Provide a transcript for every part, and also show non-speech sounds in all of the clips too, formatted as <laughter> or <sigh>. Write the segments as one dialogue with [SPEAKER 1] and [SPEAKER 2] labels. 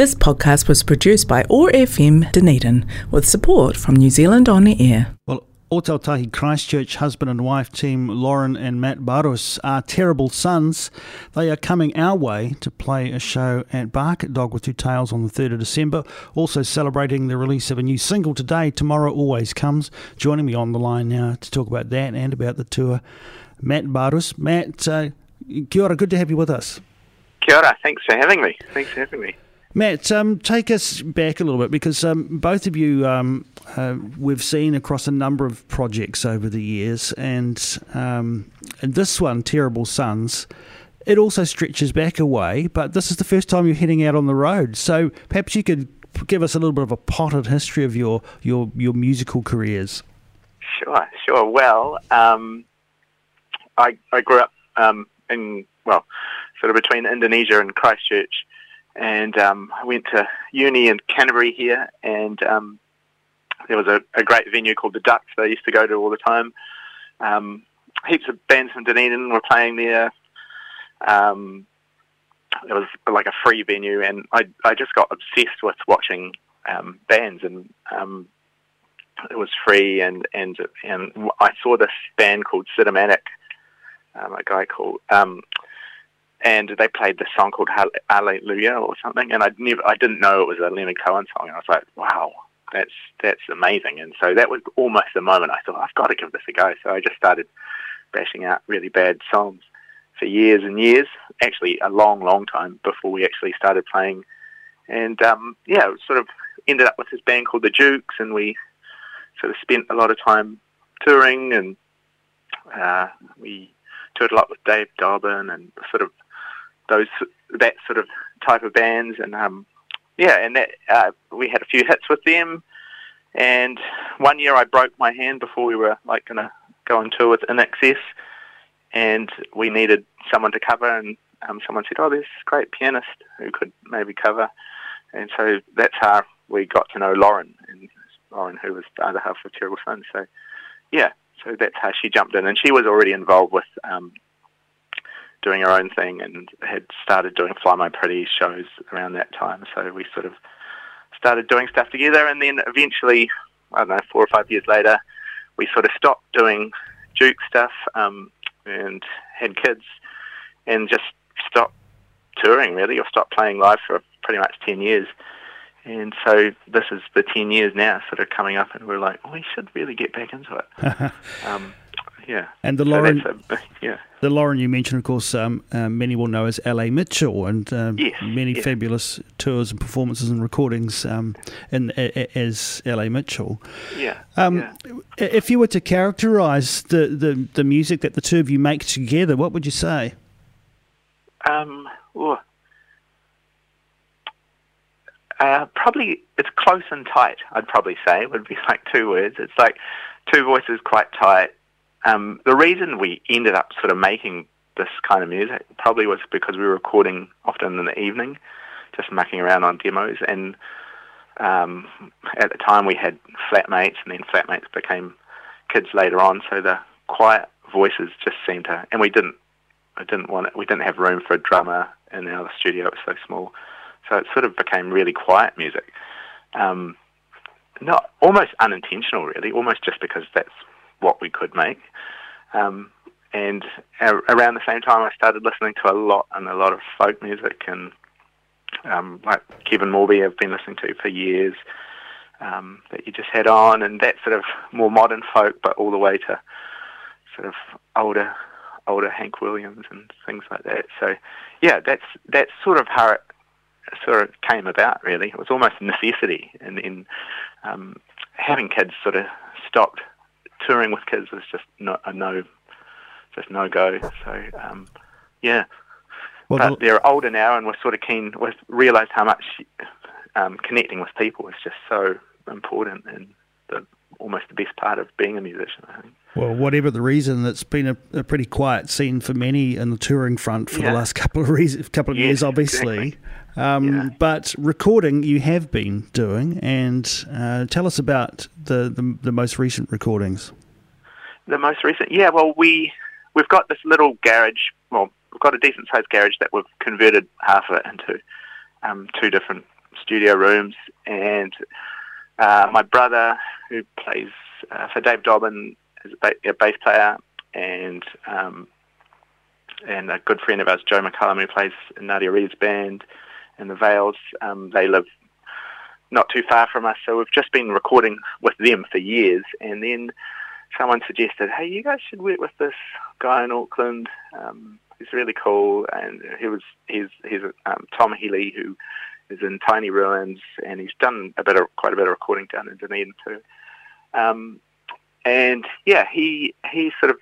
[SPEAKER 1] This podcast was produced by OAR FM Dunedin with support from New Zealand On Air.
[SPEAKER 2] Well, Otautahi Christchurch husband and wife team Lauren and Matt Barus are terrible sons. They are coming our way to play a show at Bark at Dog with Two Tails on the 3rd of December. Also celebrating the release of a new single today, Tomorrow Always Comes. Joining me on the line now to talk about that and about the tour, Matt Barus. Matt, uh, kia ora, good to have you with us.
[SPEAKER 3] Kia ora, thanks for having me. Thanks for having me.
[SPEAKER 2] Matt, um, take us back a little bit because um, both of you um, uh, we've seen across a number of projects over the years, and, um, and this one, Terrible Sons, it also stretches back a way, but this is the first time you're heading out on the road. So perhaps you could give us a little bit of a potted history of your, your, your musical careers.
[SPEAKER 3] Sure, sure. Well, um, I, I grew up um, in, well, sort of between Indonesia and Christchurch and um, I went to uni in Canterbury here, and um, there was a, a, great venue called the Dux I used to go to all the time. Um, heaps of bands from Dunedin were playing there. Um, it was like a free venue, and I I just got obsessed with watching um, bands, and um, it was free, and and and I saw this band called Cinematic, um, a guy called um, and they played this song called Hallelujah or something, and I never, I didn't know it was a Leonard Cohen song, and I was like, wow, that's that's amazing, and so that was almost the moment I thought I've got to give this a go. So I just started bashing out really bad songs for years and years, actually a long, long time before we actually started playing, and um, yeah, sort of ended up with this band called the Jukes, and we sort of spent a lot of time touring, and uh, we toured a lot with Dave Dobbyn and sort of those that sort of type of bands, and um, yeah, and that uh, we had a few hits with them. And one year I broke my hand before we were like going to go on tour with INXS, and we needed someone to cover, and um, someone said, "Oh, there's this great pianist who could maybe cover," and so that's how we got to know Lauren, and Lauren, who was the other half of Terrible Sons. So, yeah, so that's how she jumped in, and she was already involved with um, doing her own thing and had started doing Fly My Pretties shows around that time. So we sort of started doing stuff together, and then eventually, I don't know, four or five years later, we sort of stopped doing Duke stuff um, and had kids, and just stopped touring really, or stopped playing live for pretty much ten years. And so this is the 10 years now sort of coming up, and we're like, we should really get back into it. <laughs> um, yeah.
[SPEAKER 2] And the
[SPEAKER 3] so
[SPEAKER 2] Lauren,
[SPEAKER 3] a, yeah.
[SPEAKER 2] the Lauren you mentioned, of course, um, uh, many will know as L.A. Mitchell, and um,
[SPEAKER 3] yes,
[SPEAKER 2] many
[SPEAKER 3] yes.
[SPEAKER 2] fabulous tours and performances and recordings um, in, a, as L.A. Mitchell.
[SPEAKER 3] Yeah.
[SPEAKER 2] Um,
[SPEAKER 3] yeah.
[SPEAKER 2] If you were to characterise the, the, the music that the two of you make together, what would you say?
[SPEAKER 3] Um. Uh, probably it's close and tight. I'd probably say would be <laughs> like two words. It's like two voices quite tight, um, the reason we ended up sort of making this kind of music probably was because we were recording often in the evening, just mucking around on demos. And um, at the time, we had flatmates, and then flatmates became kids later on. So the quiet voices just seemed to, and we didn't, I didn't want it. We didn't have room for a drummer in our studio; it was so small. So it sort of became really quiet music. Um, not almost unintentional, really, almost just because that's what we could make. Um, and around the same time, I started listening to a lot and a lot of folk music, and um, like Kevin Morby, I've been listening to for years. Um, that you just had on, and that sort of more modern folk, but all the way to sort of older, older Hank Williams and things like that. So, yeah, that's that's sort of how it sort of came about. Really, it was almost a necessity, and then um, having kids sort of stopped touring with kids was just no, a no, just no go. So um, yeah, well, but they're older now, and we're sort of keen. We've realised how much um, connecting with people is just so important and the, almost the best part of being a musician. I think.
[SPEAKER 2] Well, whatever the reason, it's been a, a pretty quiet scene for many in the touring front for yeah. the last <laughs> couple of couple of
[SPEAKER 3] yes,
[SPEAKER 2] years, obviously.
[SPEAKER 3] Exactly.
[SPEAKER 2] Um,
[SPEAKER 3] yeah.
[SPEAKER 2] But recording, you have been doing, and uh, tell us about the, the, the most recent recordings.
[SPEAKER 3] The most recent, yeah. Well, we we've got this little garage. Well, we've got a decent sized garage that we've converted half of it into um, two different studio rooms, and uh, my brother, who plays uh, for Dave Dobbyn, is a, ba- a bass player, and um, and a good friend of ours, Joe McCallum, who plays in Nadia Reid's band in the Veils. Um, they live not too far from us, so we've just been recording with them for years. And then someone suggested, "Hey, you guys should work with this guy in Auckland. Um, he's really cool." And he was he's he's um, Tom Healy, who is in Tiny Ruins, and he's done a bit of quite a bit of recording down in Dunedin too. Um, and yeah, he he sort of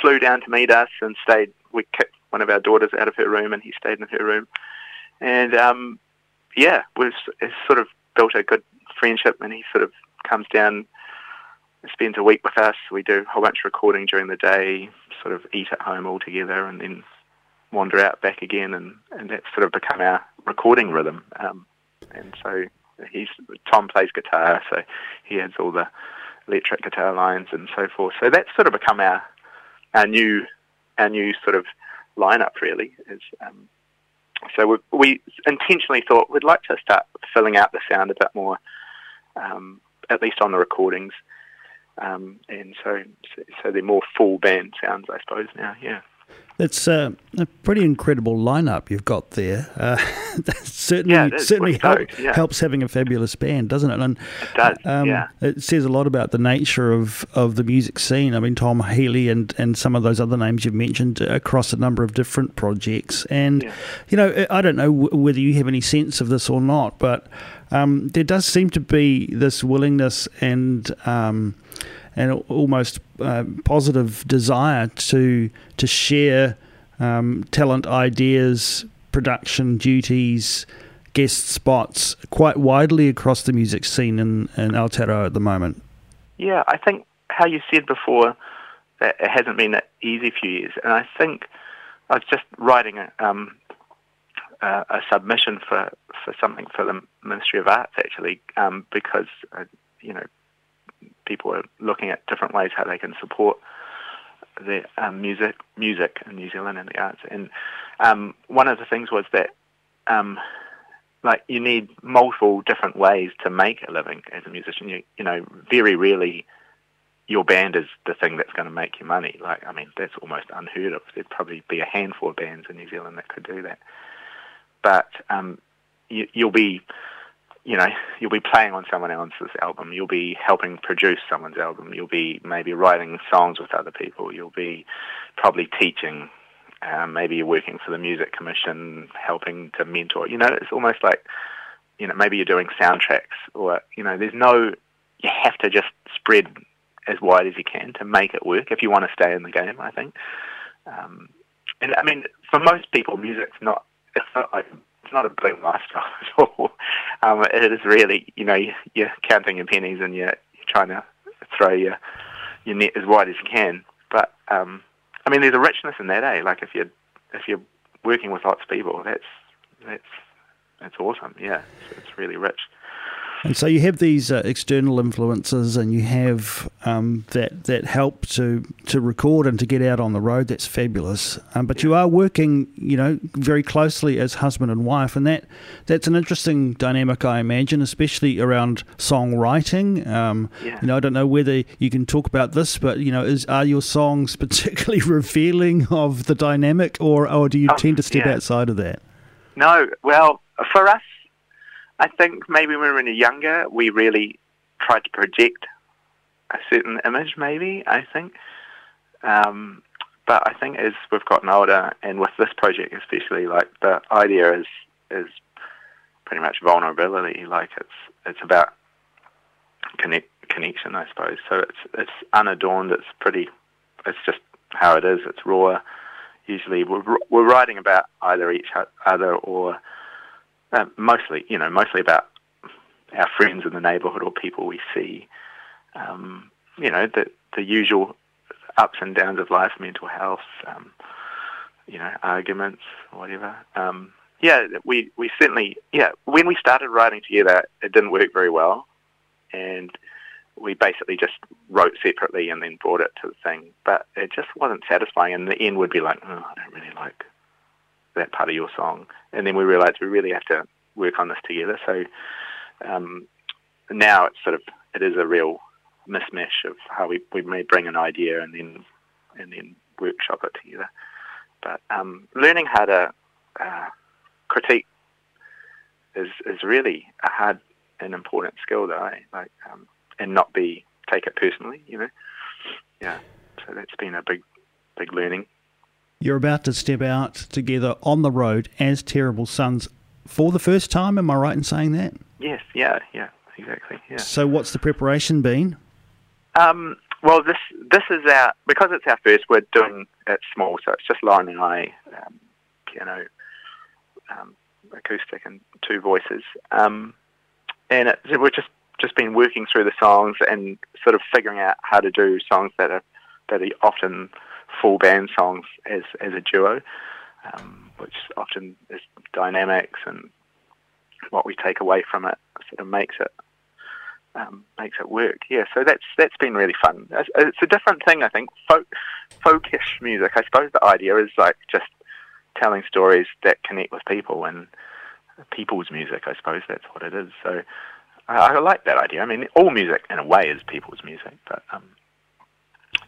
[SPEAKER 3] flew down to meet us and stayed. We kicked one of our daughters out of her room, and he stayed in her room. And um, yeah, we've sort of built a good friendship, and he sort of comes down, spends a week with us. We do a whole bunch of recording during the day, sort of eat at home all together, and then wander out back again, and, and that's sort of become our recording rhythm. Um, and so he's Tom plays guitar, so he has all the electric guitar lines and so forth. So that's sort of become our our new our new sort of lineup really is. Um, so we, we, intentionally thought we'd like to start filling out the sound a bit more, um, at least on the recordings, um, and so so they're more full band sounds, I suppose now. Yeah.
[SPEAKER 2] It's uh, a pretty incredible lineup you've got there. Uh, <laughs> certainly, yeah, certainly help, yeah. helps having a fabulous band, doesn't it?
[SPEAKER 3] And it does. Um, yeah.
[SPEAKER 2] It says a lot about the nature of, of the music scene. I mean, Tom Healy and, and some of those other names you've mentioned across a number of different projects. And yeah. you know, I don't know whether you have any sense of this or not, but um, there does seem to be this willingness and um, and almost uh, positive desire to to share um, talent ideas, production duties, guest spots quite widely across the music scene in, in Aotearoa at the moment.
[SPEAKER 3] Yeah, I think how you said before that it hasn't been an easy few years, and I think I was just writing a, um, a submission for, for something for the Ministry of Arts actually, um, because uh, you know people are looking at different ways how they can support the um, music music in New Zealand and the arts. And um, one of the things was that um, like you need multiple different ways to make a living as a musician. You you know very rarely your band is the thing that's going to make you money. Like I mean that's almost unheard of. There'd probably be a handful of bands in New Zealand that could do that. But um, you, you'll be you know, you'll be playing on someone else's album. You'll be helping produce someone's album. You'll be maybe writing songs with other people. You'll be probably teaching. Um, maybe you're working for the music commission, helping to mentor. You know, it's almost like, you know, maybe you're doing soundtracks, or you know, there's no. You have to just spread as wide as you can to make it work if you want to stay in the game. I think. Um, and I mean, for most people, music's not. It's not like it's not a big lifestyle <laughs> at all. Um, it is really, you know, you're counting your pennies and you're, you're trying to throw your your net as wide as you can. But um, I mean, there's a richness in that, eh? Like if you're if you're working with lots of people, that's that's that's awesome. Yeah, it's, it's really rich.
[SPEAKER 2] And so you have these uh, external influences, and you have um, that that help to to record and to get out on the road. That's fabulous. Um, but you are working, you know, very closely as husband and wife, and that that's an interesting dynamic, I imagine, especially around songwriting. Um, yeah. You know, I don't know whether you can talk about this, but you know, is are your songs <laughs> particularly revealing of the dynamic, or or do you oh, tend to step yeah. outside of that?
[SPEAKER 3] No, well, for us I think maybe when we were younger, we really tried to project a certain image, maybe, I think. Um, but I think as we've gotten older, and with this project especially, like the idea is is pretty much vulnerability. Like it's it's about connect, connection, I suppose. So it's it's unadorned. It's pretty. It's just how it is. It's raw. Usually, we're we're writing about either each other or uh, mostly, you know, mostly about our friends in the neighbourhood or people we see. Um, you know, the the usual ups and downs of life, mental health, um, you know, arguments, whatever. Um, yeah, we we certainly yeah. When we started writing together, it didn't work very well, and we basically just wrote separately and then brought it to the thing. But it just wasn't satisfying. And the end, would be like, oh, I don't really like that part of your song. And then we realized we really have to work on this together. So um, now it's sort of it is a real mismatch of how we, we may bring an idea and then and then workshop it together. But um, learning how to uh, critique is is really a hard and important skill though, eh? like um, and not be take it personally, you know. Yeah, so that's been a big big learning.
[SPEAKER 2] You're about to step out together on the road as Terrible Sons for the first time. Am I right in saying that?
[SPEAKER 3] Yes. Yeah. Yeah. Exactly. Yeah.
[SPEAKER 2] So, what's the preparation been?
[SPEAKER 3] Um, well, this this is our because it's our first. We're doing it small, so it's just Lauren and I, um, piano, um, acoustic, and two voices. Um, and it, we've just just been working through the songs and sort of figuring out how to do songs that are that are often full band songs as as a duo, um, which often is dynamics and what we take away from it sort of makes it um, makes it work. Yeah, so that's that's been really fun. It's, it's, a different thing, I think. Folk, folkish music. I suppose the idea is like just telling stories that connect with people and people's music. I suppose that's what it is. So I, like that idea. I mean, all music in a way is people's music, but um,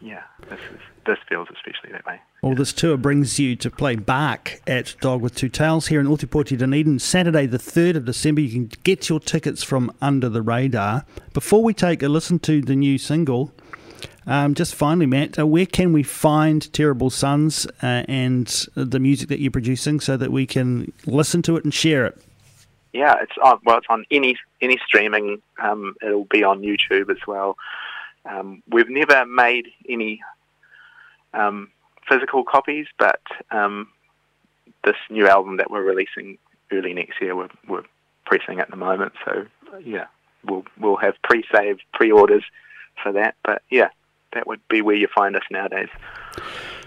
[SPEAKER 3] yeah, this is this feels especially that way.
[SPEAKER 2] Well, this tour brings you to play Bark at Dog with Two Tails here in Ōtepoti Dunedin, Saturday the 3rd of December. You can get your tickets from Under the Radar. Before we take a listen to the new single, um, just finally, Matt, uh, where can we find Terrible Sons uh, and the music that you're producing so that we can listen to it and share it?
[SPEAKER 3] Yeah, it's on, well, it's on any any streaming. Um, it'll be on YouTube as well. Um, we've never made any um, physical copies, but um, this new album that we're releasing early next year, we're, we're pressing at the moment. So yeah, we'll we'll have pre-save, pre-orders for that. But yeah, that would be where you find us nowadays.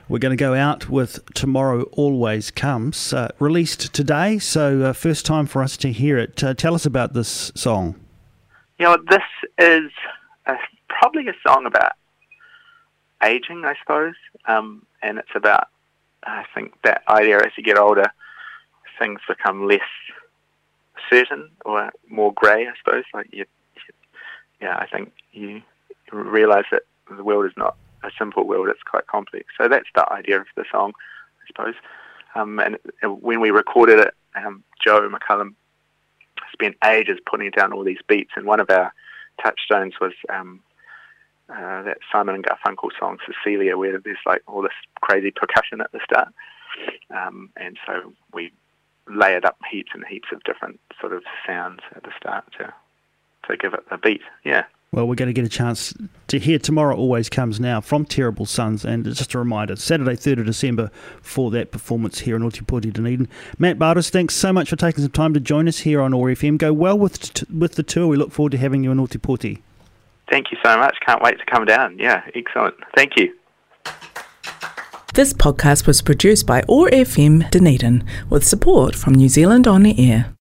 [SPEAKER 2] We're going to go out with Tomorrow Always Comes, uh, released today, so uh, first time for us to hear it. Uh, tell us about this song.
[SPEAKER 3] You know, this is a probably a song about aging, I suppose, um, and it's about I think that idea as you get older, things become less certain or more grey. I suppose, like you, yeah, I think you realise that the world is not a simple world; it's quite complex. So that's the idea of the song, I suppose. Um, and when we recorded it, um, Joe McCallum spent ages putting down all these beats, and one of our touchstones was um, uh, that Simon and Garfunkel song Cecilia, where there's like all this crazy percussion at the start, um, and so we layered up heaps and heaps of different sort of sounds at the start to to give it a beat. Yeah.
[SPEAKER 2] Well, we're going to get a chance to hear Tomorrow Always Comes Now from Terrible Sons. And just a reminder, Saturday, 3rd of December for that performance here in Ōtepoti Dunedin. Matt Barus, thanks so much for taking some time to join us here on OAR FM. Go well with, t- with the tour. We look forward to having you in Ōtepoti.
[SPEAKER 3] Thank you so much. Can't wait to come down. Yeah, excellent. Thank you.
[SPEAKER 1] This podcast was produced by OAR FM Dunedin with support from New Zealand On the Air.